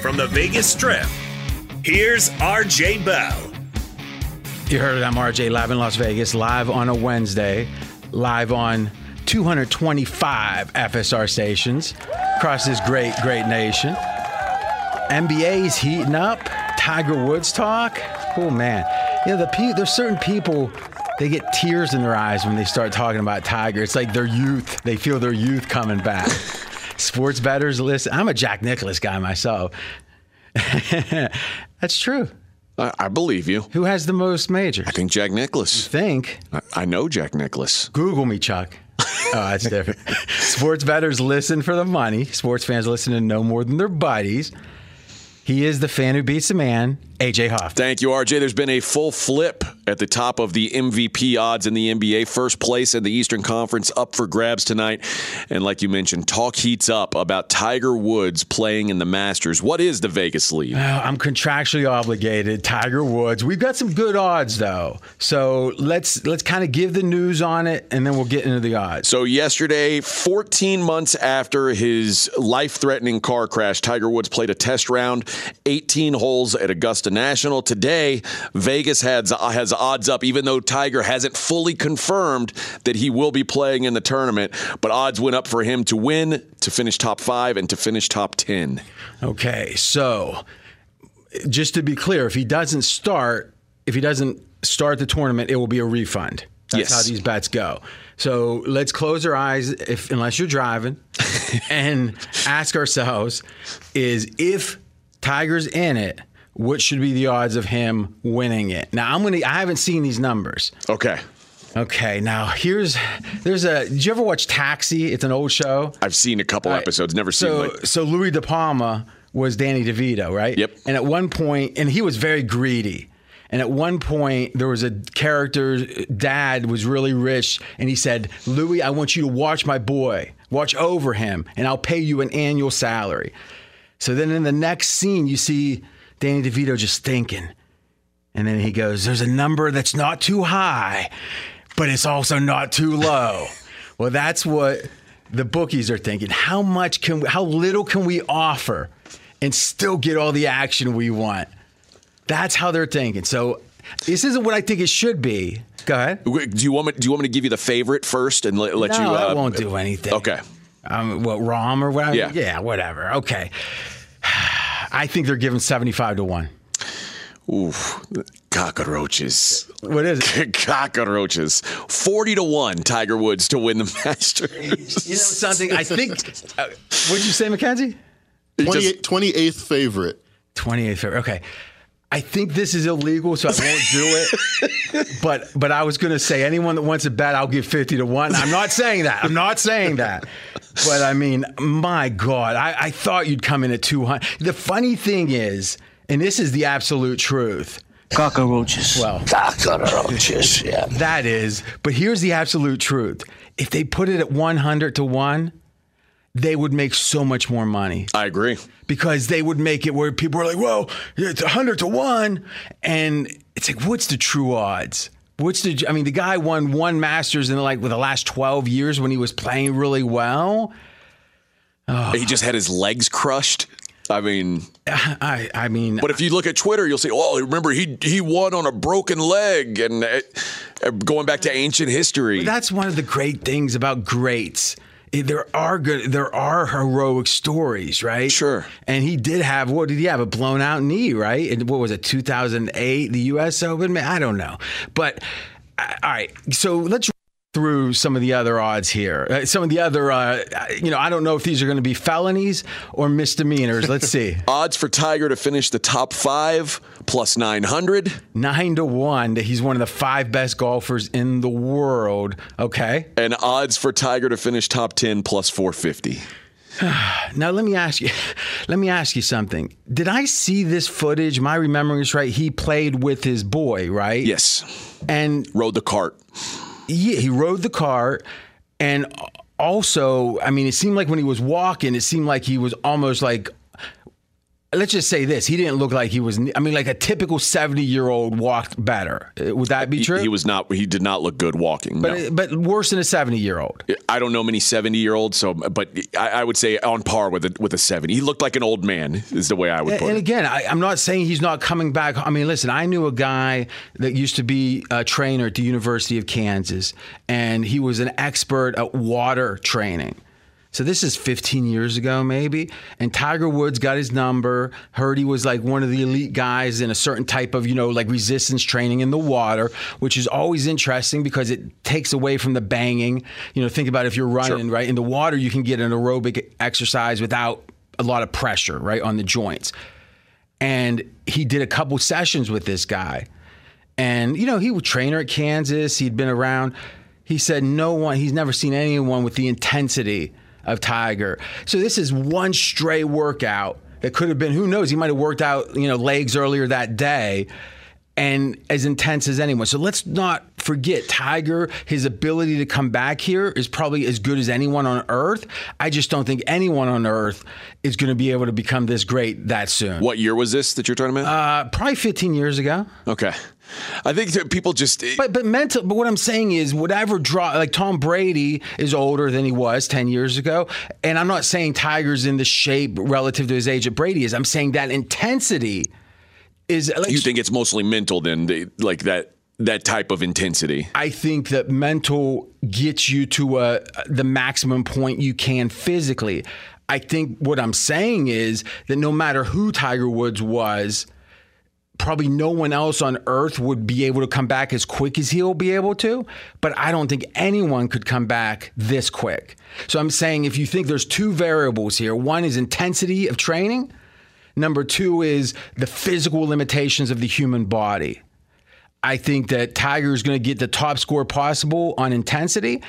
From the Vegas Strip, here's RJ Bell. You heard it. I'm RJ live in Las Vegas, live on a Wednesday, live on 225 FSR stations across this great, great nation. NBA's heating up. Tiger Woods talk. Oh man, you know the pe- there's certain people they get tears in their eyes when they start talking about Tiger. It's like their youth. They feel their youth coming back. Sports bettors listen. I'm a Jack Nicklaus guy myself. That's true. I, I believe you. Who has the most majors? I think Jack Nicklaus. Think. I, I know Jack Nicklaus. Google me, Chuck. Oh, that's different. Sports bettors listen for the money. Sports fans listen to no more than their buddies. He is the fan who beats the man, AJ Hoff. Thank you, RJ. There's been a full flip at the top of the MVP odds in the NBA. First place in the Eastern Conference up for grabs tonight. And like you mentioned, talk heats up about Tiger Woods playing in the Masters. What is the Vegas lead? Well, I'm contractually obligated. Tiger Woods. We've got some good odds though. So let's let's kind of give the news on it and then we'll get into the odds. So yesterday, 14 months after his life-threatening car crash, Tiger Woods played a test round, 18 holes at Augusta National. Today, Vegas has uh, has odds up, even though Tiger hasn't fully confirmed that he will be playing in the tournament. But odds went up for him to win, to finish top five, and to finish top 10. Okay, so just to be clear, if he doesn't start, if he doesn't start the tournament, it will be a refund. That's Yes. how these bets go. So let's close our eyes, if unless you're driving, and ask ourselves: Is if Tiger's in it, what should be the odds of him winning it? Now I'm gonna. I haven't seen these numbers. Okay. Okay, now here's there's a. Did you ever watch Taxi? It's an old show. I've seen a couple right. episodes, never seen so, it. So Louis De Palma was Danny DeVito, right? Yep. And at one point, and he was very greedy. And at one point, there was a character, dad was really rich, and he said, Louis, I want you to watch my boy. watch over him, and I'll pay you an annual salary. So then in the next scene, you see Danny DeVito just thinking. And then he goes, There's a number that's not too high, but it's also not too low. well, that's what the bookies are thinking. How much can we, how little can we offer and still get all the action we want? That's how they're thinking. So this isn't what I think it should be. Go ahead. Do you want me? Do you want me to give you the favorite first and let, let no, you? Uh, I won't do anything. Okay. Um, what Rom or whatever? Yeah. yeah, whatever. Okay. I think they're giving seventy-five to one. Oof, cockroaches. What is it? cockroaches. Forty to one. Tiger Woods to win the Masters. You know something? I think. Uh, what did you say, Mackenzie? 28th favorite. 28th favorite. Okay. I think this is illegal, so I won't do it. but but I was going to say anyone that wants a bet, I'll give fifty to one. I'm not saying that. I'm not saying that. But I mean, my God, I, I thought you'd come in at two hundred. The funny thing is, and this is the absolute truth. Cockroaches. Well, cockroaches. Yeah. That is. But here's the absolute truth. If they put it at 100 to 1, they would make so much more money. I agree. Because they would make it where people are like, well, it's a 100 to 1. And it's like, what's the true odds? What's the, I mean, the guy won one Masters in like with the last 12 years when he was playing really well. He just had his legs crushed. I mean, I, I mean, but if you look at Twitter, you'll see. Oh, remember he he won on a broken leg, and uh, going back to ancient history. That's one of the great things about greats. There are good, there are heroic stories, right? Sure. And he did have what did he have? A blown out knee, right? And what was it? 2008, the U.S. Open. I don't know, but all right. So let's through some of the other odds here. Uh, some of the other, uh, you know, I don't know if these are going to be felonies or misdemeanors. Let's see. odds for Tiger to finish the top five plus 900. Nine to one that he's one of the five best golfers in the world. Okay. And odds for Tiger to finish top 10 plus 450. now let me ask you let me ask you something did i see this footage my remembering is right he played with his boy right yes and rode the cart yeah, he rode the cart and also, I mean, it seemed like when he was walking, it seemed like he was almost like let's just say this he didn't look like he was i mean like a typical 70 year old walked better. Uh, would that be true? he, he, was not he did not look good walking but no. Uh, but worse than a 70 year old i don't know many 70 year olds so but I, I, would say on par with a, with a 70 he looked like an old man is the way i would put and it. And again I, i'm not saying he's not coming back. I mean listen i knew a guy that used to be a trainer at the university of kansas and he was an expert at water training so this is 15 years ago, maybe. And Tiger Woods got his number. Heard he was like one of the elite guys in a certain type of, you know, like resistance training in the water, which is always interesting because it takes away from the banging. You know, think about if you're running, sure. right? In the water, you can get an aerobic exercise without a lot of pressure, right, on the joints. And he did a couple sessions with this guy. And, you know, he was trainer at Kansas. He'd been around. He said no one, he's never seen anyone with the intensity of Tiger. So this is one stray workout that could have been who knows he might have worked out you know legs earlier that day and as intense as anyone. So let's not forget Tiger, his ability to come back here is probably as good as anyone on earth. I just don't think anyone on earth is going to be able to become this great that soon. What year was this that you're talking about? Uh, probably 15 years ago. Okay. I think that people just but but mental. But what I'm saying is, whatever draw like Tom Brady is older than he was ten years ago, and I'm not saying Tiger's in the shape relative to his age that Brady is. I'm saying that intensity is. Like, you think it's mostly mental then, like that that type of intensity? I think that mental gets you to a, the maximum point you can physically. I think what I'm saying is that no matter who Tiger Woods was probably no one else on earth would be able to come back as quick as he'll be able to, but I don't think anyone could come back this quick. So I'm saying if you think there's two variables here, one is intensity of training, number two is the physical limitations of the human body. I think that Tiger is going to get the top score possible on intensity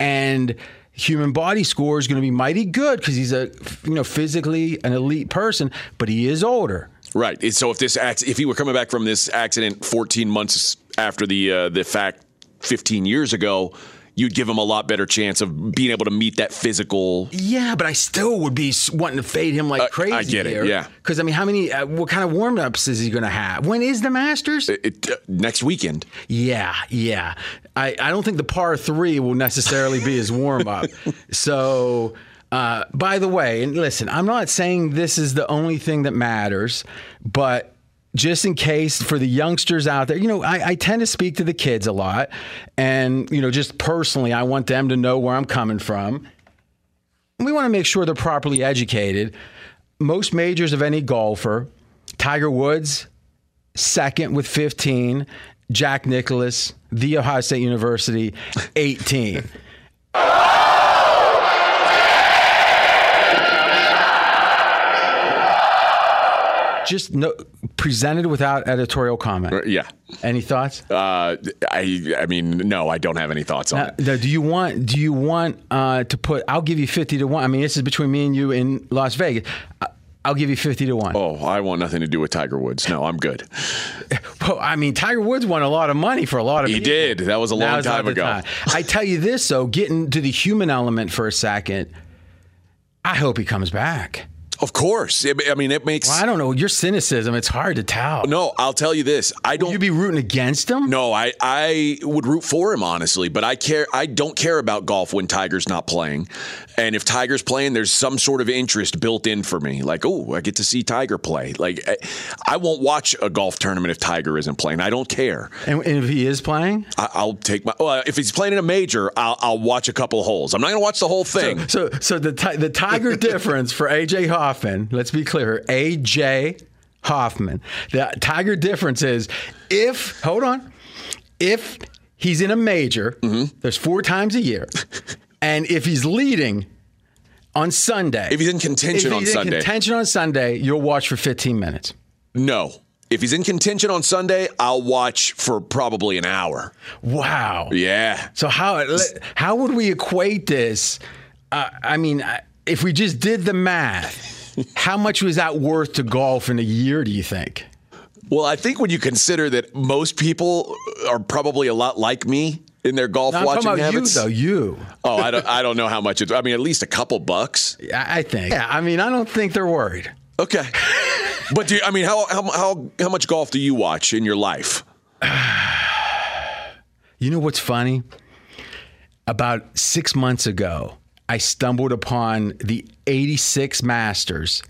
and human body score is going to be mighty good because he's a you know physically an elite person, but he is older. Right. So if this if he were coming back from this accident 14 months after the uh, the fact 15 years ago, you'd give him a lot better chance of being able to meet that physical. Yeah, but I still would be wanting to fade him like Uh, crazy. I get it, yeah. Because I mean, how many? Uh, what kind of warm ups is he going to have? When is the Masters? It, uh, next weekend. Yeah, yeah. I, I don't think the par three will necessarily be his warm up. so, uh, by the way, and listen, I'm not saying this is the only thing that matters, but just in case for the youngsters out there, you know, I, I tend to speak to the kids a lot. And, you know, just personally, I want them to know where I'm coming from. We want to make sure they're properly educated. Most majors of any golfer, Tiger Woods, second with 15. Jack Nicklaus, The Ohio State University, 18. Just no, presented without editorial comment. Yeah. Any thoughts? Uh, I I mean, no, I don't have any thoughts on Now, it. now, do you want? Do you want uh, to put? I'll give you fifty to one. I mean, this is between me and you in Las Vegas. I'll give you fifty to one. Oh, I want nothing to do with Tiger Woods. No, I'm good. Well, I mean, Tiger Woods won a lot of money for a lot of people. He people. did. That was a long time ago. I tell you this though, getting to the human element for a second. I hope he comes back. Of course. I I mean, it makes. Well, I don't know your cynicism. It's hard to tell. No, I'll tell you this. I don't. You'd be rooting against him? No, I, I would root for him honestly, but I care. I don't care about golf when Tiger's not playing, and if Tiger's playing, there's some sort of interest built in for me. Like, oh, I get to see Tiger play. Like, I, I won't watch a golf tournament if Tiger isn't playing. I don't care. And, and if he is playing, I, I'll take my. Well, if he's playing in a major, I'll, I'll watch a couple of holes. I'm not going to watch the whole thing. so so the the Tiger difference for AJ Hoffman. Let's be clear, AJ Hoffman. The Tiger difference is if hold on, if he's in a major, Mm-hmm. there's four times a year, and if he's leading on Sunday, If he's in contention if on in Sunday. contention on Sunday, you'll watch for 15 minutes. no. If he's in contention on Sunday, I'll watch for probably an hour. Wow. Yeah. So how how would we equate this? Uh, I mean, if we just did the math, how much was that worth to golf in a year? Do you think? Well, I think when you consider that most people are probably a lot like me in their golf No, watching habits. you, though. You, Oh, I don't, I don't know how much it. I mean, at least a couple bucks. I I think. Yeah, I mean, I don't think they're worried. Okay. But do you, I mean, how, how how how much golf do you watch in your life? You know what's funny? About six months ago, I stumbled upon the '86 Masters,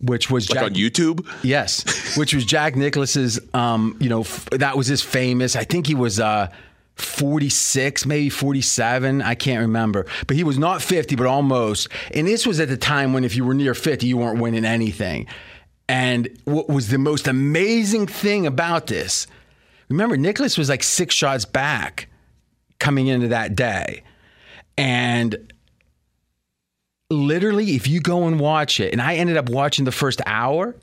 which was Like Jack- on YouTube? Yes, which was Jack Nicklaus's. Um, you know, f- that was his famous. I think he was uh, 46, maybe 47. I can't remember, but he was not 50, but almost. And this was at the time when if you were near 50, you weren't winning anything. And what was the most amazing thing about this? Remember, Nicklaus was like six shots back coming into that day, and literally, if you go and watch it, and I ended up watching the first hour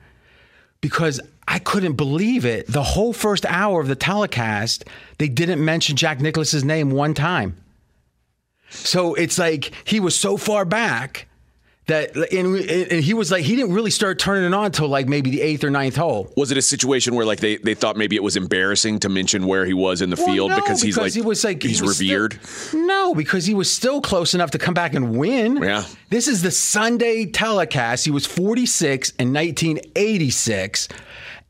because I couldn't believe it. The whole first hour of the telecast, they didn't mention Jack Nicklaus's name one time. So it's like he was so far back that, and, and he was like, he didn't really start turning it on until like maybe the eighth or ninth hole. Was it a situation where like they, they thought maybe it was embarrassing to mention where he was in the Well, field no, because he's like he was like he he's was still- revered? no, because he was still close enough to come back and win. Yeah. This is the Sunday telecast. He was 46 in 1986.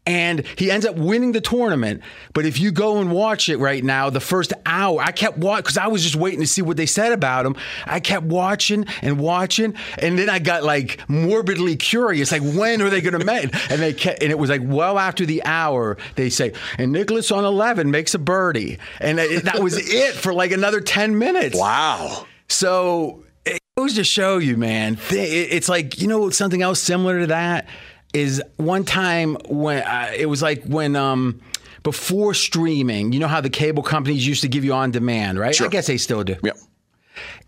And he ends up winning the tournament. But if you go and watch it right now, the first hour, I kept watching because I was just waiting to see what they said about him. I kept watching and watching, and then I got like morbidly curious, like when are they going to make? And they kept, and it was like well after the hour, they say, and Nicklaus on eleven makes a birdie, and it, that was it for like another ten minutes. Wow. So it goes to show you, man. It's like you know something else similar to that is one time when uh, it was like when um before streaming. You know how the cable companies used to give you on demand, right? Sure. I guess they still do. Yeah.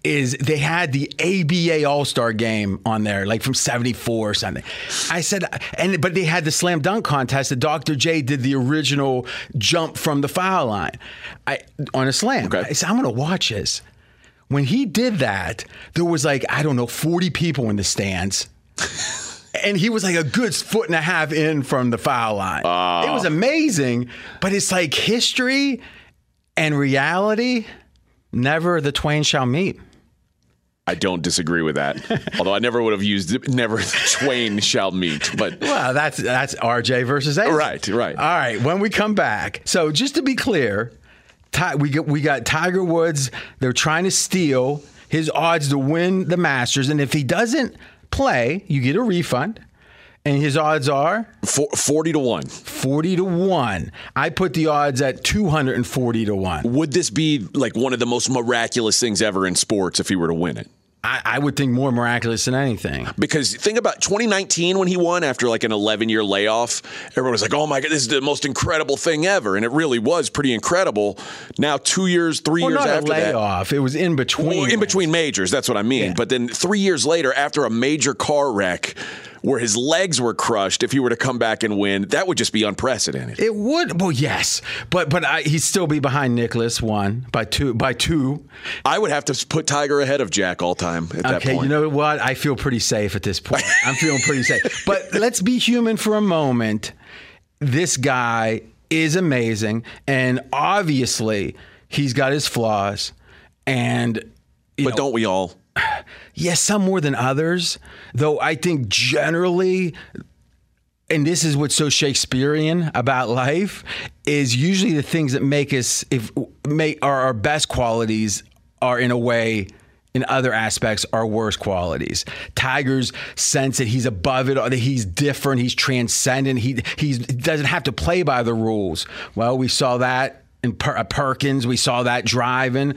Is they had the ABA All Star Game on there, like from '74 or something. I said, and but they had the slam dunk contest. That Dr. J did the original jump from the foul line, I on a slam. Okay. I said, I'm gonna watch this when he did that, there was like, I don't know, 40 people in the stands. and he was like a good foot and a half in from the foul line. It was amazing, but it's like history and reality. Never the twain shall meet. I don't disagree with that. Although I never would have used never the twain shall meet. But well, that's that's RJ versus A. Right, right. All right. When we come back, so just to be clear, Ty, we got we got Tiger Woods. They're trying to steal his odds to win the Masters, and if he doesn't play, you get a refund. And his odds are 40 to 1. 40 to 1. I put the odds at 240 to 1. Would this be like one of the most miraculous things ever in sports if he were to win it? I, I would think more miraculous than anything. Because think about 2019 when he won after like an 11 year layoff. Everyone was like, oh my God, this is the most incredible thing ever. And it really was pretty incredible. Now, two years, three Well, years not a after that. layoff. It was in between. Well, in between majors, that's what I mean. Yeah. But then three years later, after a major car wreck where his legs were crushed, if he were to come back and win, that would just be unprecedented. It would. Well, yes, but but I, he'd still be behind Nicklaus one by two by two. I would have to put Tiger ahead of Jack all time at that Okay, point. you know what? I feel pretty safe at this point. I'm feeling pretty safe. But let's be human for a moment. This guy is amazing, and obviously he's got his flaws, and you but know, don't we all? Yes, some more than others. Though I think generally, and this is what's so Shakespearean about life, is usually the things that make us if make are our best qualities are in a way in other aspects are worst qualities. Tiger's sense that he's above it, that he's different, he's transcendent, he he's, he doesn't have to play by the rules. Well, we saw that in per- uh, Perkins, we saw that driving.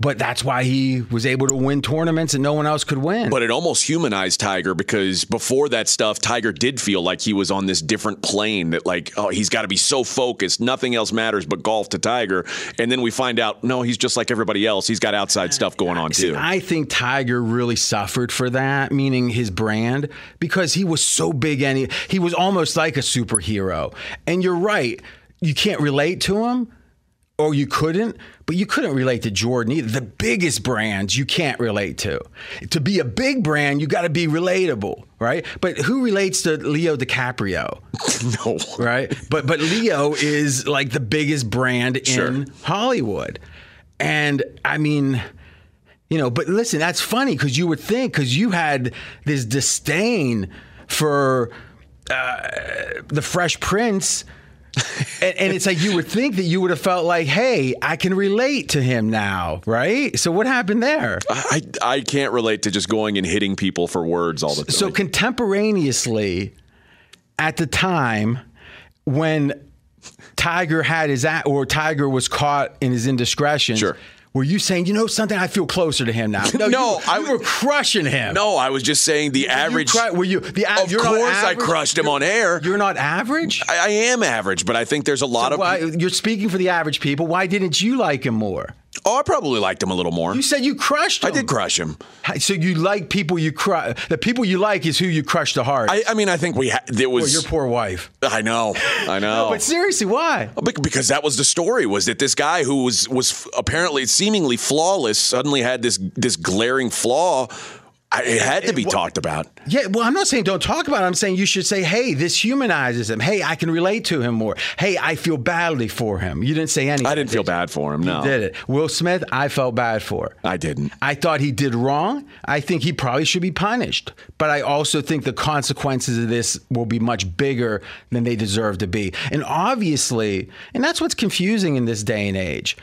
But that's why he was able to win tournaments and no one else could win. But it almost humanized Tiger because before that stuff, Tiger did feel like he was on this different plane that, like, oh, he's got to be so focused. Nothing else matters but golf to Tiger. And then we find out, no, he's just like everybody else. He's got outside stuff going on, See, too. I think Tiger really suffered for that, meaning his brand, because he was so big and he, he was almost like a superhero. And you're right, you can't relate to him, or you couldn't, but you couldn't relate to Jordan either. The biggest brands you can't relate to. To be a big brand, you got to be relatable, right? But who relates to Leo DiCaprio? no. right? But but Leo is like the biggest brand in Hollywood, and I mean. You know, but listen, that's funny because you would think because you had this disdain for uh, the Fresh Prince, and, and it's like you would think that you would have felt like, hey, I can relate to him now, right? So what happened there? I, I can't relate to just going and hitting people for words all the time. So contemporaneously, at the time when Tiger had his a- or Tiger was caught in his indiscretions, Sure. Were you saying, you know something? I feel closer to him now. No, you, I- you were crushing him. no, I was just saying the average. You cru- were you the? a- Of you're course I crushed him on air. You're not average. I, I am average, but I think there's a lot of. Why, you're speaking for the average people. Why didn't you like him more? Oh, I probably liked him a little more. You said you crushed him. I did crush him. So you like people you crush. The people you like is who you crush the hardest. I, I mean, I think we ha- there or was. your poor wife. I know, I know. But seriously, why? Oh, because that was the story was that this guy who was was apparently seemingly flawless suddenly had this this glaring flaw. I, it had to be talked about. Yeah, well, I'm not saying don't talk about it. I'm saying you should say, hey, this humanizes him. Hey, I can relate to him more. Hey, I feel badly for him. You didn't say anything. I didn't feel bad for him. No, You did it. Will Smith, I felt bad for. I didn't. I thought he did wrong. I think he probably should be punished. But I also think the consequences of this will be much bigger than they deserve to be. And obviously, and that's what's confusing in this day and age.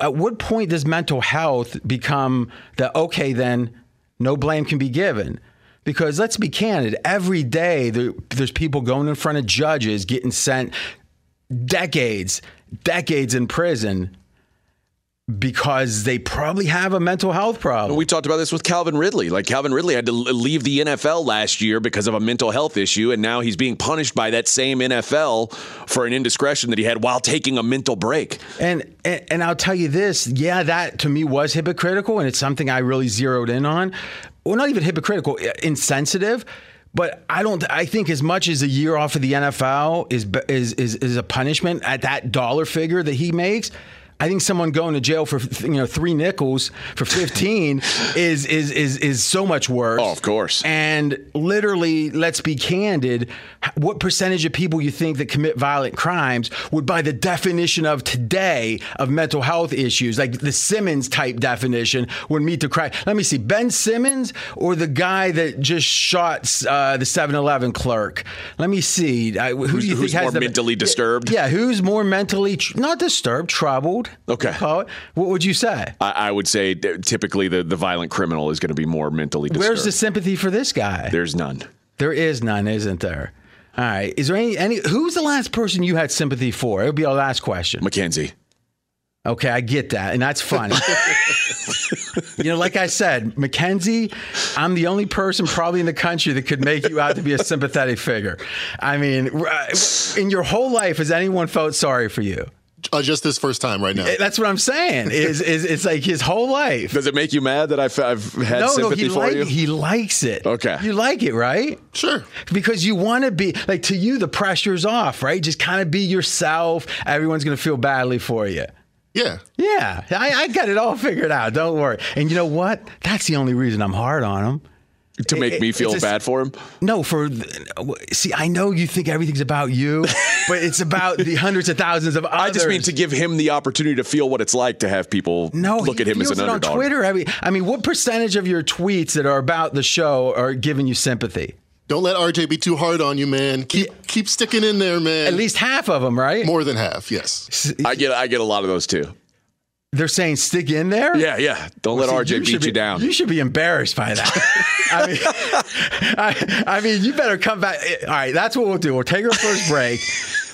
At what point does mental health become the okay, then no blame can be given? Because let's be candid, every day there, there's people going in front of judges getting sent decades, decades in prison because they probably have a mental health problem. We talked about this with Calvin Ridley. Like Calvin Ridley had to leave the NFL last year because of a mental health issue, and now he's being punished by that same NFL for an indiscretion that he had while taking a mental break. And, and and I'll tell you this, yeah, that to me was hypocritical, and it's something I really zeroed in on. Well, not even hypocritical, insensitive. But I don't. I think as much as a year off of the NFL is is is, is a punishment at that dollar figure that he makes. I think someone going to jail for you know three nickels for 15 is is is is so much worse. Oh, of course. And literally, let's be candid. What percentage of people you think that commit violent crimes would, by the definition of today of mental health issues, like the Simmons type definition, would meet the crime? Let me see, Ben Simmons or the guy that just shot uh, the 7-Eleven clerk. Let me see. Uh, who Who's, do you who's think has more the mentally disturbed? Yeah, who's more mentally tr- not disturbed, troubled? Okay. What would you say? I, I would say typically the, the violent criminal is going to be more mentally disturbed. Where's the sympathy for this guy? There's none. There is none, isn't there? All right. Is there any any who's the last person you had sympathy for? It would be our last question. Mackenzie. Okay, I get that, and that's funny. you know, like I said, Mackenzie, I'm the only person probably in the country that could make you out to be a sympathetic figure. I mean, uh, in your whole life, has anyone felt sorry for you? Uh, just this first time right now. That's what I'm saying. Is is it's like his whole life. Does it make you mad that I've, I've had no, sympathy no, he for like, you? He likes it. Okay. You like it, right? Sure. Because you want to be like to you, the pressure's off, right? Just kind of be yourself. Everyone's gonna feel badly for you. Yeah. Yeah, I, I got it all figured out. Don't worry. And you know what? That's the only reason I'm hard on him. To make It- me feel just- bad for him? No, for see, I know you think everything's about you, but it's about the hundreds of thousands of others. I just mean to give him the opportunity to feel what it's like to have people no, look at him as an it underdog. on Twitter. I mean, I mean, what percentage of your tweets that are about the show are giving you sympathy? Don't let RJ be too hard on you, man. Keep keep sticking in there, man. At least half of them, right? more than half. Yes. I get I get a lot of those too. They're saying stick in there. Yeah, yeah. Don't let See, RJ beat should you down. You should be embarrassed by that. I mean, I, I mean, you better come back. All right, that's what we'll do. We'll take our first break.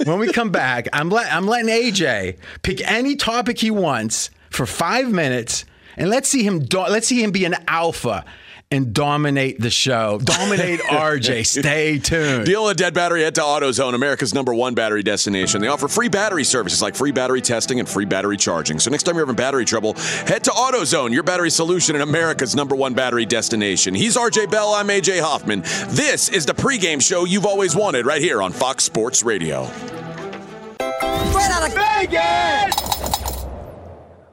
When we come back, I'm let, I'm letting AJ pick any topic he wants for five minutes, and let's see him. Do, let's see him be an alpha and dominate the show. Dominate RJ. Stay tuned. Deal a dead battery, head to AutoZone, America's number one battery destination. They offer free battery services like free battery testing and free battery charging. So next time you're having battery trouble, head to AutoZone, your battery solution and America's number one battery destination. He's RJ Bell, I'm AJ Hoffman. This is the pregame show you've always wanted right here on Fox Sports Radio. Straight out of Vegas!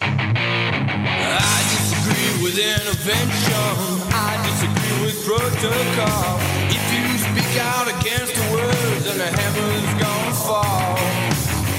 I disagree with intervention. I disagree with protocol. If you speak out against the words, then the heavens gonna fall.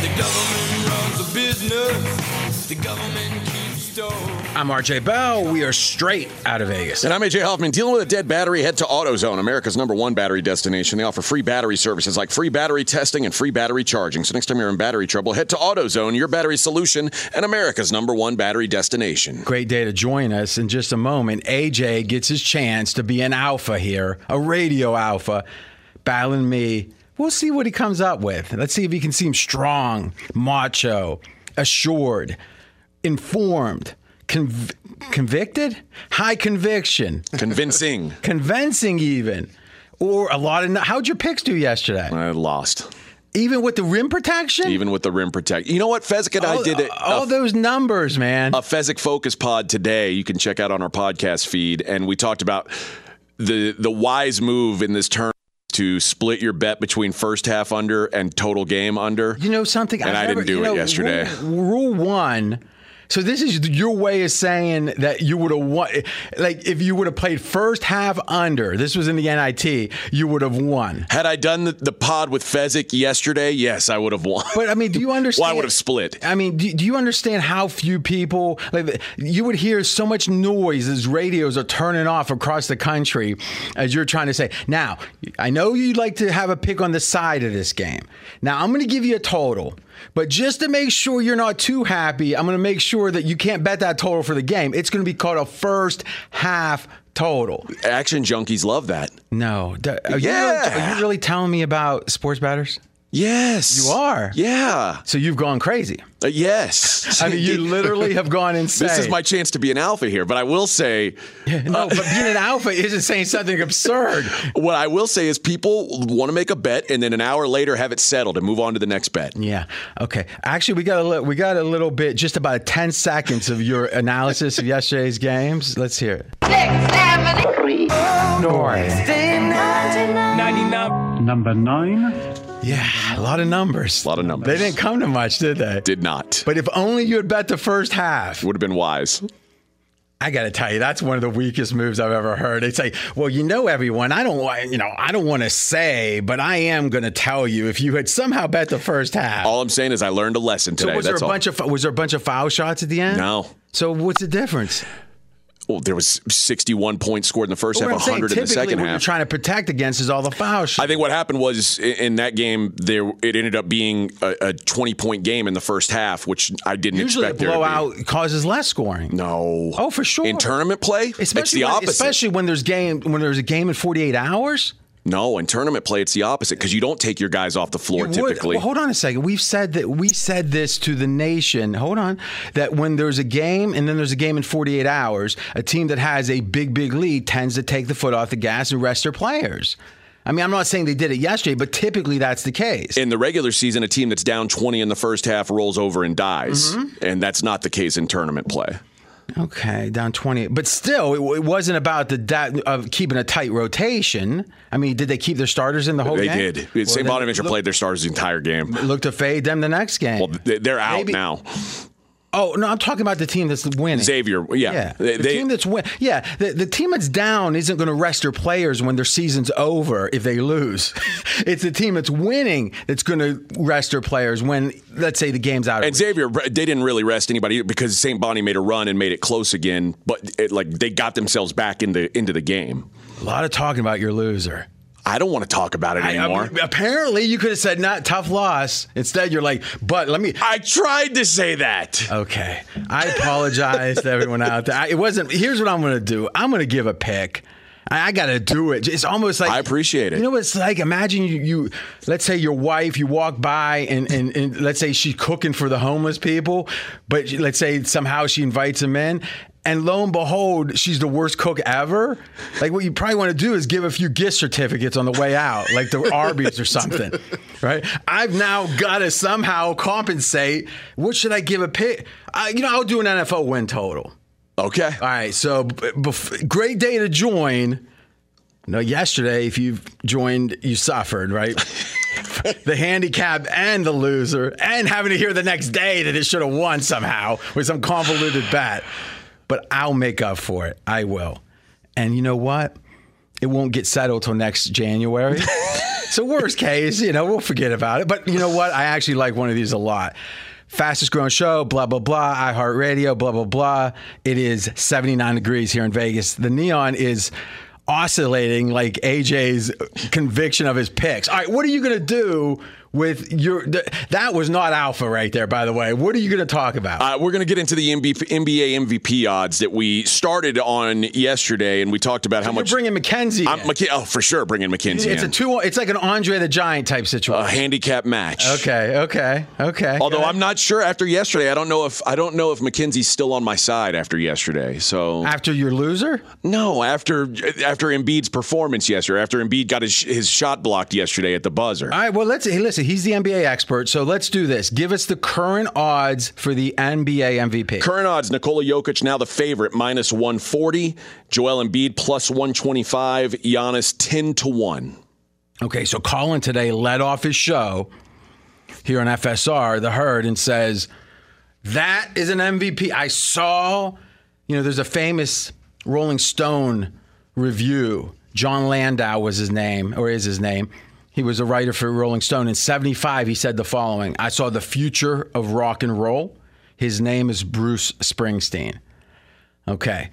The government runs a business. The government. I'm RJ Bell. We are straight out of Vegas. And I'm AJ Hoffman. Dealing with a dead battery, head to AutoZone, America's number one battery destination. They offer free battery services like free battery testing and free battery charging. So next time you're in battery trouble, head to AutoZone, your battery solution, and America's number one battery destination. Great day to join us. In just a moment, AJ gets his chance to be an alpha here, a radio alpha, battling me. We'll see what he comes up with. Let's see if he can seem strong, macho, assured, informed, conv- convicted, high conviction, convincing, convincing even, or a lot of. How'd your picks do yesterday? I lost. Even with the rim protection? Even with the rim protect. You know what? Fezzik and I did it. All uh, those numbers, man. A Fezzik Focus pod today you can check out on our podcast feed. And we talked about the the wise move in this term to split your bet between first half under and total game under. You know something? And I've I never- didn't do you it know, yesterday. Rule, rule one. So this is your way of saying that you would have won. Like if you would have played first half under, this was in the NIT, you would have won. Had I done the, the pod with Fezzik yesterday, yes, I would have won. But I mean, do you understand? well, I would have split. I mean, do, do you understand how few people like you would hear so much noise as radios are turning off across the country as you're trying to say. Now, I know you'd like to have a pick on the side of this game. Now, I'm going to give you a total, but just to make sure you're not too happy, I'm going to make sure that you can't bet that total for the game. It's going to be called a first half total. Action junkies love that. No, are, you Yeah. really, are you really telling me about sports batters? Yes. You are. Yeah. So you've gone crazy. Uh, yes. I mean, you literally have gone insane. This is my chance to be an alpha here, but I will say. No, but being an alpha isn't saying something absurd. What I will say is people want to make a bet and then an hour later have it settled and move on to the next bet. Yeah. Okay. Actually, we got a li- we got a little bit, just about ten seconds of your analysis of yesterday's games. Let's hear it. North. 99. Number nine. Yeah, a lot of mm-hmm. numbers. A lot of numbers. They didn't come to much, did they? Did not. But if only you had bet the first half. Would have been wise. I got to tell you, that's one of the weakest moves I've ever heard. They say, "Well, you know, everyone, I don't want, you know, I don't want to say, but I am going to tell you. If you had somehow bet the first half, All I'm saying is I learned a lesson so today. was there That's a all. bunch of was there a bunch of foul shots at the end? No. So what's the difference? Well, there was 61 points scored in the first half, I'm saying, 100 in the second what you're half. trying to protect against is all the foul shots. I think what happened was in that game, there it ended up being a, a 20 point game in the first half, which I didn't Usually, expect. be. blowout causes less scoring. No. Oh, for sure. In tournament play, especially it's the when, opposite. especially when there's game when there's a game in 48 hours. No, in tournament play, it's the opposite because you don't take your guys off the floor You typically. Well, hold on a second. We've said that we said this to the nation. Hold on. That when there's a game and then there's a game in 48 hours, a team that has a big, big lead tends to take the foot off the gas and rest their players. I mean, I'm not saying they did it yesterday, but typically that's the case. in the regular season, a team that's down 20 in the first half rolls over and dies, Mm-hmm. and that's not the case in tournament play. Okay, down 20. But still, it, it wasn't about the da- of keeping a tight rotation. I mean, did they keep their starters in the whole game? They game? did. Well, St. Bonaventure look- played their starters the entire game. Look to fade them the next game. Well, they- they're out Maybe- now. Oh no, I'm talking about the team that's winning. Xavier, yeah. Yeah, They- the they- team that's win. Yeah, the, the team that's down isn't going to rest their players when their season's over if they lose. it's the team that's winning that's going to rest their players when, let's say, the game's out. of And Xavier, they didn't really rest anybody because St. Bonnie made a run and made it close again, but it, like they got themselves back into into the game. A lot of talking about your loser. I don't want to talk about it I- I anymore. apparently, you could have said not tough loss. Instead, you're like, but let me. I tried to say that. Okay, I apologize to everyone out there. I, it wasn't. Here's what I'm going to do. I'm going to give a pick. I, I got to do it. It's almost like I appreciate it. You know what it's like? Imagine you, you let's say your wife, you walk by and, and, and let's say she's cooking for the homeless people, but let's say somehow she invites them in. And lo and behold, she's the worst cook ever. Like what you probably want to do is give a few gift certificates on the way out, like the Arby's or something, right? I've now got to somehow compensate. What should I give a pick? I, you know, I'll do an NFL win total. Okay. All right. So, bef- great day to join. No, yesterday, if you've joined, you suffered, right? the handicap and the loser, and having to hear the next day that it should have won somehow with some convoluted bet. But I'll make up for it. I will. And you know what? It won't get settled till next January. so, worst case, you know, we'll forget about it. But you know what? I actually like one of these a lot. Fastest growing show, blah, blah, blah, iHeartRadio, blah, blah, blah. It is 79 degrees here in Vegas. The neon is oscillating like AJ's conviction of his picks. All right, what are you going to do with your. th- that was not alpha right there, by the way. What are you going to talk about? Uh, we're going to get into the NBA MVP odds that we started on yesterday, and we talked about how much. You're bringing McKenzie. I'm, in. McK- oh, for sure, bringing McKenzie. It's a in. two. It's like an Andre the Giant type situation. a handicap match. Okay, okay, okay. Although I'm not sure after yesterday, I don't know if I don't know if McKenzie's still on my side after yesterday. So after your loser, no, after after Embiid's performance yesterday, after Embiid got his his shot blocked yesterday at the buzzer. All right, well, let's hey, listen. He's the NBA expert, so let's do this. Give us the current odds for the NBA MVP. Current odds: Nikola Jokic now the favorite, minus 140. Joel Embiid plus 125. Giannis 10 to one. Okay, so Colin today led off his show here on FSR, the herd, and says, That is an MVP. I saw, you know, there's a famous Rolling Stone review. Jon Landau was his name, or is his name. He was a writer for Rolling Stone. In 75, he said the following I saw the future of rock and roll. His name is Bruce Springsteen. Okay.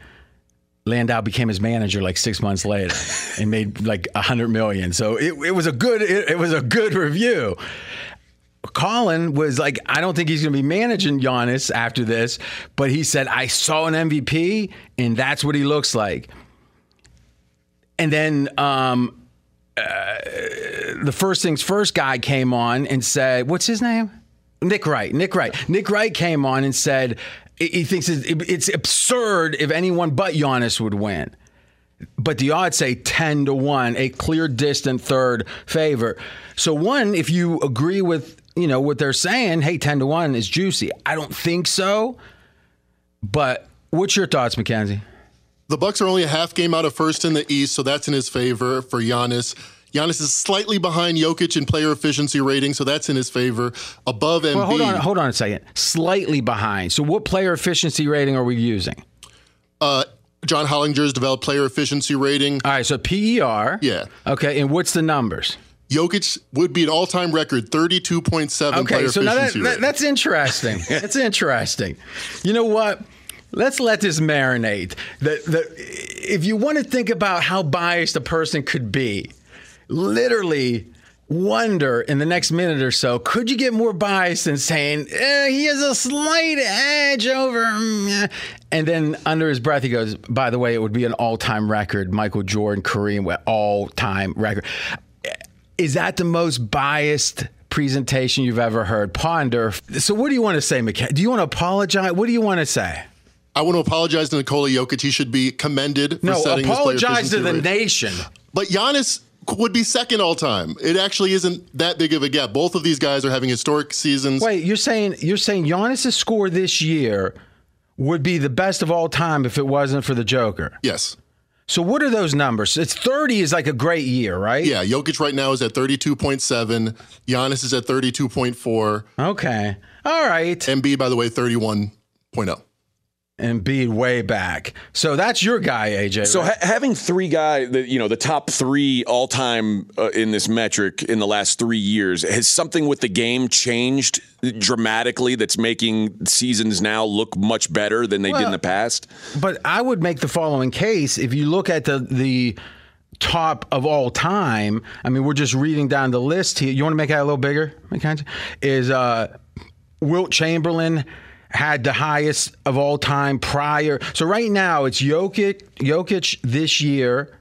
Landau became his manager like six months later and made like a hundred million. So it, it was a good it, it was a good review. Colin was like, I don't think he's going to be managing Giannis after this, but he said I saw an MVP and that's what he looks like. And then um, the first things first guy came on and said, "What's his name?" Nick Wright. Nick Wright. Nick Wright came on and said he thinks it's it's absurd if anyone but Giannis would win. But the odds say 10 to 1, a clear distant third favor. So one, if you agree with, you know, what they're saying, hey, 10 to 1 is juicy. I don't think so. But what's your thoughts, Mackenzie? The Bucks are only a half game out of first in the East, so that's in his favor for Giannis. Giannis is slightly behind Jokic in player efficiency rating, so that's in his favor. Above Embiid. Well, hold on, hold on a second. Slightly behind. So what player efficiency rating are we using? Uh, John Hollinger's developed player efficiency rating. All right, so PER. Yeah. Okay, and what's the numbers? Jokic would be an all-time record, 32.7 Okay, player so now that, efficiency that- that's interesting. that's interesting. You know what? Let's let this marinate. The, the, if you want to think about how biased a person could be, literally wonder in the next minute or so, could you get more biased than saying eh, he has a slight edge over, eh." and then under his breath he goes, by the way, it would be an all-time record. Michael Jordan, Kareem, all-time record. Is that the most biased presentation you've ever heard? Ponder. So, what do you want to say, McKay? Do you want to apologize? What do you want to say? I want to apologize to Nikola Jokic. He should be commended for No, setting apologize to the rating. nation. But Giannis would be second all time. It actually isn't that big of a gap. Both of these guys are having historic seasons. Wait, you're saying you're saying Giannis' score this year would be the best of all time if it wasn't for the Joker. Yes. So what are those numbers? It's 30 is like a great year, right? Yeah, Jokic right now is at 32.7. Giannis is at 32.4. Okay. All right. Embiid by the way, 31.0. And be way back. So that's your guy, AJ. So right? ha- having three guys, the, you know, the top three all time uh, in this metric in the last three years, has something with the game changed dramatically that's making seasons now look much better than they did in the past? But I would make the following case: if you look at the the top of all time, I mean, we're just reading down the list here. You want to make that a little bigger? Is uh, Wilt Chamberlain had the highest of all time prior? So right now it's Jokic, Jokic this year.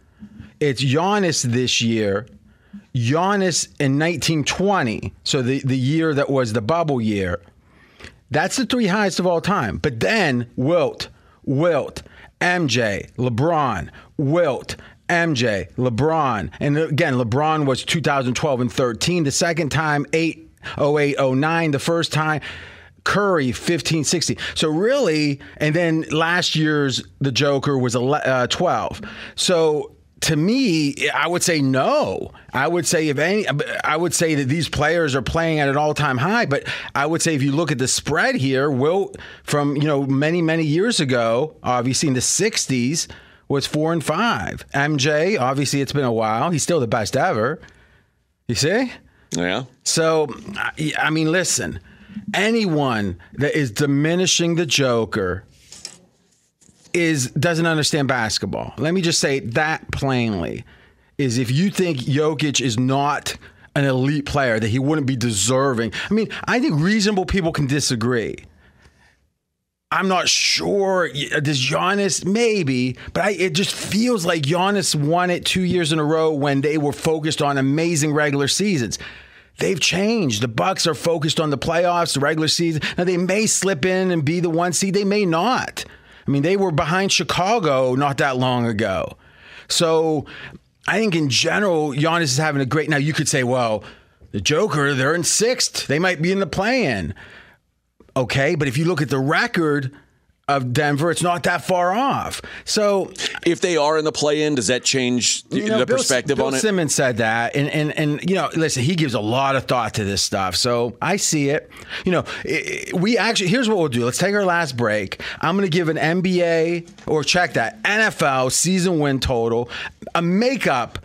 It's Giannis this year. Giannis in 1920, so the, the year that was the bubble year. That's the three highest of all time. But then Wilt, Wilt, MJ, LeBron, Wilt, MJ, LeBron. And again, LeBron was 2012 and 13. The second time, 8, 08, 09. The first time, Curry, 15, 16. So really, and then last year's the Joker was ele- uh, 12. So to me, I would say no. I would say if any, I would say that these players are playing at an all-time high. But I would say if you look at the spread here, Wilt from you know many many years ago, obviously in the '60s was four and five. MJ, obviously it's been a while. He's still the best ever. You see? Yeah. So, I mean, listen, anyone that is diminishing the Joker is doesn't understand basketball. Let me just say that plainly. Is if you think Jokic is not an elite player, that he wouldn't be deserving. I mean, I think reasonable people can disagree. I'm not sure. Uh, does Giannis maybe? But I, it just feels like Giannis won it two years in a row when they were focused on amazing regular seasons. They've changed. The Bucks are focused on the playoffs, the regular season. Now they may slip in and be the one seed. They may not. I mean, they were behind Chicago not that long ago. So I think in general, Giannis is having a great. Now you could say, well, the Joker, they're in sixth. They might be in the play-in. Okay, but if you look at the record of Denver, it's not that far off. So if they are in the play-in, does that change you know, the Bill- perspective Bill on it? Simmons said that, and and and you know, listen, he gives a lot of thought to this stuff, so I see it. You know, i- i- we actually here's what we'll do. Let's take our last break. I'm going to give an NBA or check that NFL season win total, a makeup.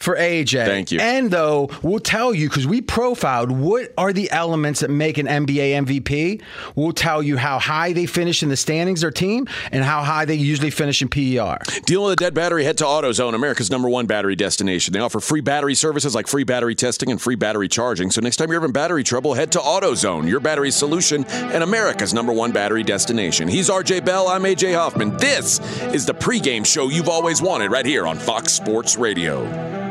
For AJ. Thank you. And though we'll tell you because we profiled what are the elements that make an NBA MVP. We'll tell you how high they finish in the standings, their team, and how high they usually finish in PER. Dealing with a dead battery, head to AutoZone, America's number one battery destination. They offer free battery services like free battery testing and free battery charging. So next time you're having battery trouble, head to AutoZone, your battery solution and America's number one battery destination. He's RJ Bell. I'm AJ Hoffman. This is the pregame show you've always wanted right here on Fox Sports Radio.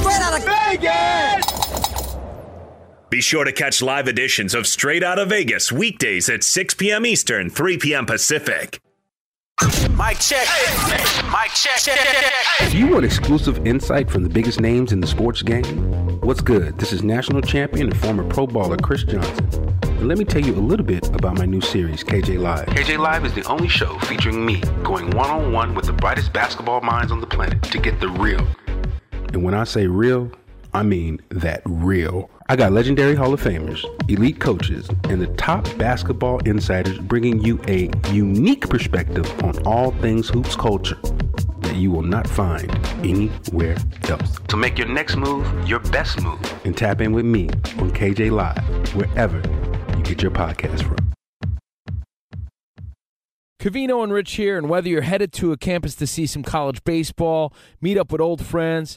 Straight out of Vegas! Be sure to catch live editions of Straight Out of Vegas weekdays at 6 p.m. Eastern, 3 p.m. Pacific. Mike check. Mike check. Do you want exclusive insight from the biggest names in the sports game? What's good? This is national champion and former pro baller Chris Johnson. And let me tell you a little bit about my new series, KJ Live. KJ Live is the only show featuring me going one on one with the brightest basketball minds on the planet to get the real. And when I say real, I mean that real. I got legendary Hall of Famers, elite coaches, and the top basketball insiders bringing you a unique perspective on all things hoops culture that you will not find anywhere else. So make your next move your best move and tap in with me on KJ Live, wherever you get your podcast from. Covino and Rich here, and whether you're headed to a campus to see some college baseball, meet up with old friends,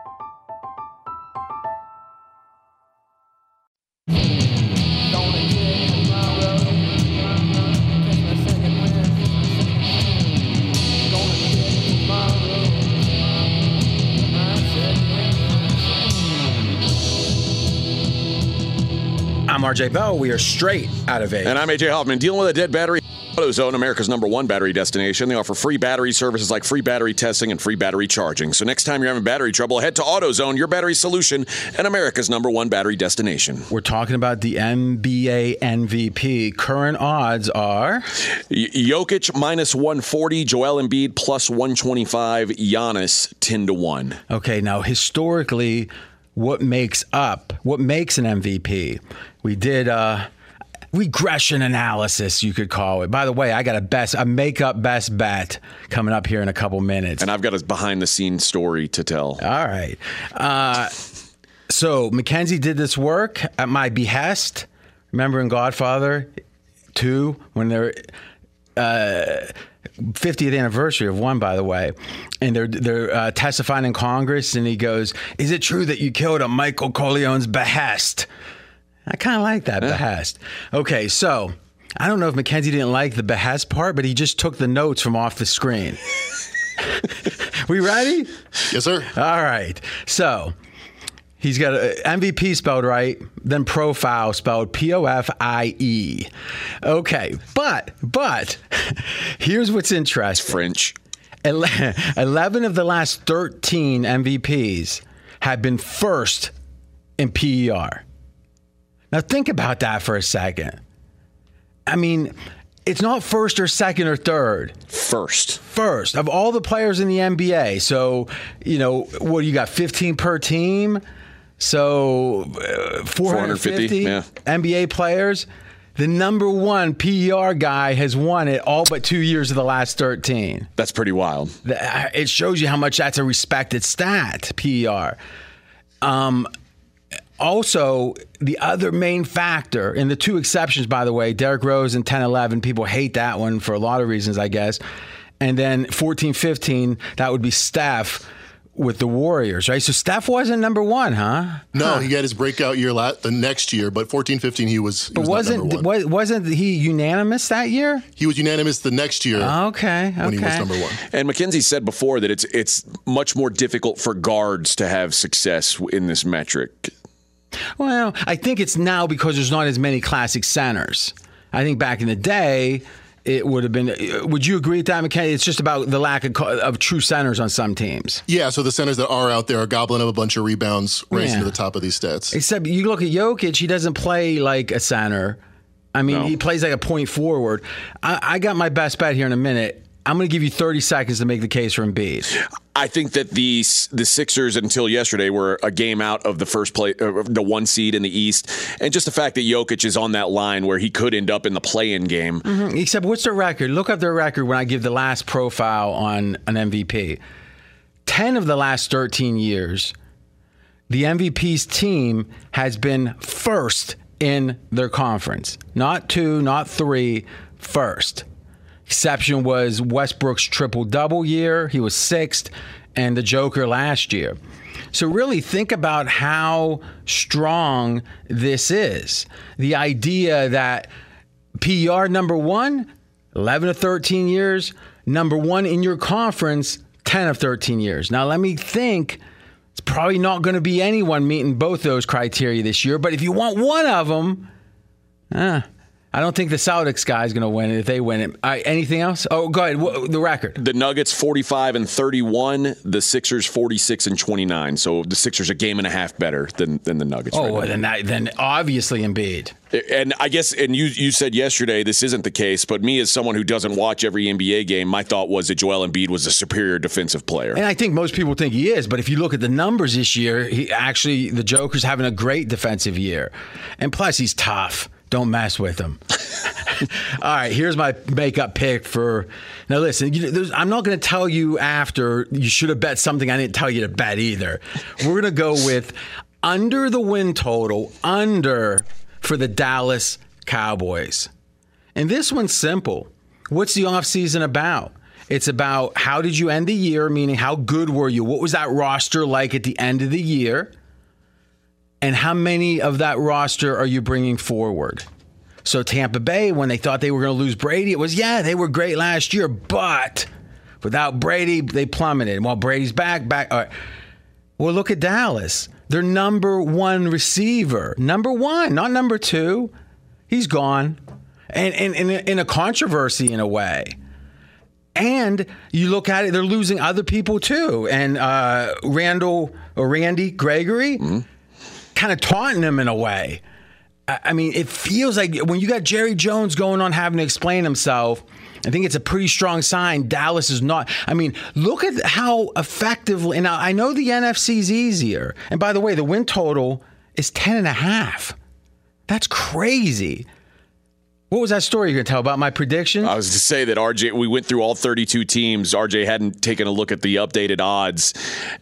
I'm RJ Bell. We are straight out of Vegas. And I'm AJ Hoffman, dealing with a dead battery. AutoZone, America's number one battery destination. They offer free battery services like free battery testing and free battery charging. So next time you're having battery trouble, head to AutoZone, your battery solution, and America's number one battery destination. We're talking about the NBA MVP. Current odds are Jokic minus 140, Joel Embiid plus 125, Giannis 10 to 1. Okay, now historically, what makes up what makes an MVP? We did uh regression analysis, you could call it. By the way, I got a best a makeup best bet coming up here in a couple minutes. And I've got a behind the scenes story to tell. All right. Uh so Mackenzie did this work at my behest. Remember in Godfather 2 when they're uh 50th anniversary of one, by the way, and they're they're uh, testifying in Congress, and he goes, "Is it true that you killed a Michael Corleone's behest?" I kind of like that behest. Okay, so I don't know if Mackenzie didn't like the behest part, but he just took the notes from off the screen. we ready? Yes, sir. All right. So he's got a MVP spelled right, then profile spelled P O F I E. Okay, but but here's what's interesting. French. Eleven of the last thirteen MVPs have been first in PER. Now think about that for a second. I mean, it's not first or second or third. First. First of all the players in the NBA. So, you know, what you got 15 per team? So, uh, 450 yeah. NBA players. The number one PER guy has won it all but two years of the last 13. That's pretty wild. It shows you how much that's a respected stat, PER. Um, also, the other main factor, and the two exceptions, by the way, Derrick Rose and 10 11, people hate that one for a lot of reasons, I guess. And then 14 15, that would be Steph. With the Warriors, right? So Steph wasn't number one, huh? No, he had his breakout year la- the next year, but 14 15 he was. He But was not wasn't number one. wa- wasn't he unanimous that year? He was unanimous the next year. Okay, When he was number one. And McKenzie said before that it's it's much more difficult for guards to have success in this metric. Well, I think it's now because there's not as many classic centers. I think back in the day, it would have been. Would you agree with that, McKenny? It's just about the lack of, of true centers on some teams. Yeah, so the centers that are out there are gobbling up a bunch of rebounds, racing Yeah. to the top of these stats. Except you look at Jokic, he doesn't play like a center. I mean, he plays like a point forward. I, I got my best bet here in a minute. I'm going to give you 30 seconds to make the case for Embiid. I think that the the Sixers until yesterday were a game out of the first play, uh, the one seed in the East, and just the fact that Jokic is on that line where he could end up in the play-in game. Mhm. Except, what's their record? Look up their record when I give the last profile on an MVP. 10 of the last 13 years, the MVP's team has been first in their conference. Not two, not three, first. Exception was Westbrook's triple double year. He was sixth, and the Joker last year. So, really think about how strong this is. The idea that PR number one, 11 to 13 years, number one in your conference, 10 of 13 years. Now, let me think. It's probably not going to be anyone meeting both those criteria this year, but if you want one of them, uh, I don't think the Celtics guy is going to win it if they win it. Right, anything else? Oh, go ahead. The record. The Nuggets 45 and 31, the Sixers 46 and 29. So the Sixers a game and a half better than, than the Nuggets. Oh, right well, then, that, then obviously Embiid. And I guess, and you you said yesterday this isn't the case, but me as someone who doesn't watch every NBA game, my thought was that Joel Embiid was a superior defensive player. And I think most people think he is, but if you look at the numbers this year, he actually the Joker's having a great defensive year, and plus he's tough. Don't mess with him. All right, here's my makeup pick for. Now listen, you, I'm not going to tell you after you should have bet something I didn't tell you to bet either. We're going to go with under the win total under for the Dallas Cowboys. And this one's simple. What's the offseason about? It's about how did you end the year, meaning how good were you? What was that roster like at the end of the year? And how many of that roster are you bringing forward? So, Tampa Bay, when they thought they were going to lose Brady, it was, yeah, they were great last year, but without Brady, they plummeted. And while Brady's back, back. Right. Well, look at Dallas. Their number one receiver, number one, not number two. He's gone. And, in a controversy in a way. And you look at it, they're losing other people too. And uh, Randall or Randy Gregory kind of taunting him in a way. I mean, it feels like when you got Jerry Jones going on having to explain himself, I think it's a pretty strong sign Dallas is not. I mean, look at how effectively. And I I know the NFC's easier. And by the way, the win total is 10 and a half. That's crazy. What was that story you're going to tell about my prediction? I was to say that RJ, we went through all 32 teams. RJ hadn't taken a look at the updated odds,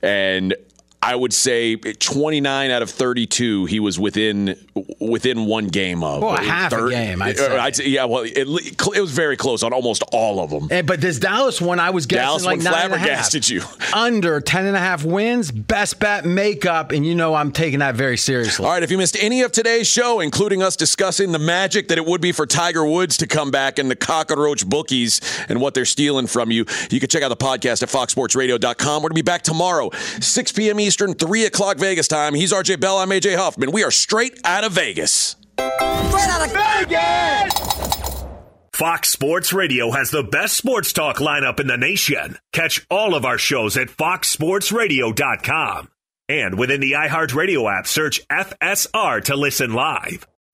and I would say 29 out of 32, he was within within one game of. Well, half a game, I'd uh, say. say, yeah, well, it, it was very close on almost all of them. And, eh, but this Dallas one, I was guessing Dallas like one nine and a half. flabbergasted you. Under 10 and a half wins, best bet makeup, and you know I'm taking that very seriously. All right, if you missed any of today's show, including us discussing the magic that it would be for Tiger Woods to come back and the cockroach bookies and what they're stealing from you, you can check out the podcast at foxsportsradio.com. We're going to be back tomorrow, 6 p.m. Eastern, 3 o'clock Vegas time. He's RJ Bell. I'm AJ Hoffman. We are straight out of Vegas. Straight out of Vegas! Fox Sports Radio has the best sports talk lineup in the nation. Catch all of our shows at foxsportsradio.com. And within the iHeartRadio app, search FSR to listen live.